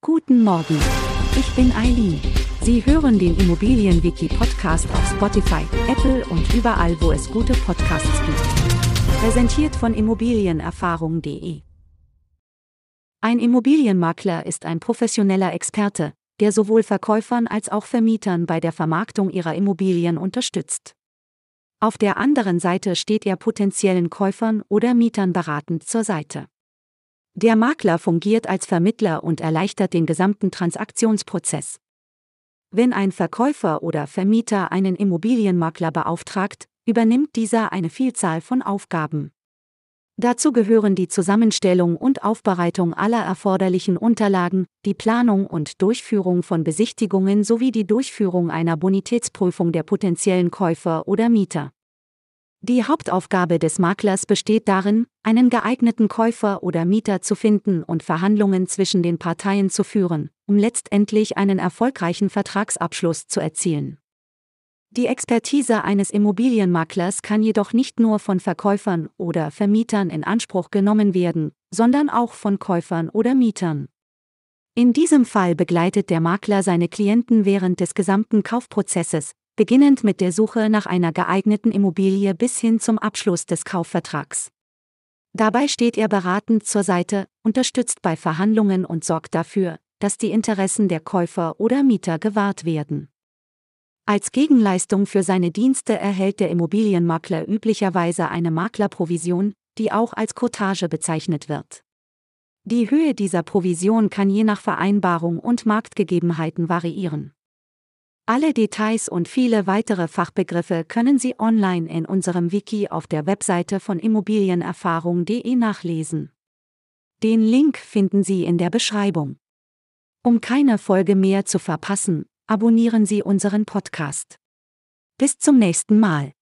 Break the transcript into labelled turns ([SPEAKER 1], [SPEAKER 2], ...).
[SPEAKER 1] Guten Morgen. Ich bin Eileen. Sie hören den Immobilienwiki Podcast auf Spotify, Apple und überall, wo es gute Podcasts gibt. Präsentiert von immobilienerfahrung.de. Ein Immobilienmakler ist ein professioneller Experte, der sowohl Verkäufern als auch Vermietern bei der Vermarktung ihrer Immobilien unterstützt. Auf der anderen Seite steht er potenziellen Käufern oder Mietern beratend zur Seite. Der Makler fungiert als Vermittler und erleichtert den gesamten Transaktionsprozess. Wenn ein Verkäufer oder Vermieter einen Immobilienmakler beauftragt, übernimmt dieser eine Vielzahl von Aufgaben. Dazu gehören die Zusammenstellung und Aufbereitung aller erforderlichen Unterlagen, die Planung und Durchführung von Besichtigungen sowie die Durchführung einer Bonitätsprüfung der potenziellen Käufer oder Mieter. Die Hauptaufgabe des Maklers besteht darin, einen geeigneten Käufer oder Mieter zu finden und Verhandlungen zwischen den Parteien zu führen, um letztendlich einen erfolgreichen Vertragsabschluss zu erzielen. Die Expertise eines Immobilienmaklers kann jedoch nicht nur von Verkäufern oder Vermietern in Anspruch genommen werden, sondern auch von Käufern oder Mietern. In diesem Fall begleitet der Makler seine Klienten während des gesamten Kaufprozesses, beginnend mit der Suche nach einer geeigneten Immobilie bis hin zum Abschluss des Kaufvertrags. Dabei steht er beratend zur Seite, unterstützt bei Verhandlungen und sorgt dafür, dass die Interessen der Käufer oder Mieter gewahrt werden. Als Gegenleistung für seine Dienste erhält der Immobilienmakler üblicherweise eine Maklerprovision, die auch als Cottage bezeichnet wird. Die Höhe dieser Provision kann je nach Vereinbarung und Marktgegebenheiten variieren. Alle Details und viele weitere Fachbegriffe können Sie online in unserem Wiki auf der Webseite von immobilienerfahrung.de nachlesen. Den Link finden Sie in der Beschreibung. Um keine Folge mehr zu verpassen, abonnieren Sie unseren Podcast. Bis zum nächsten Mal.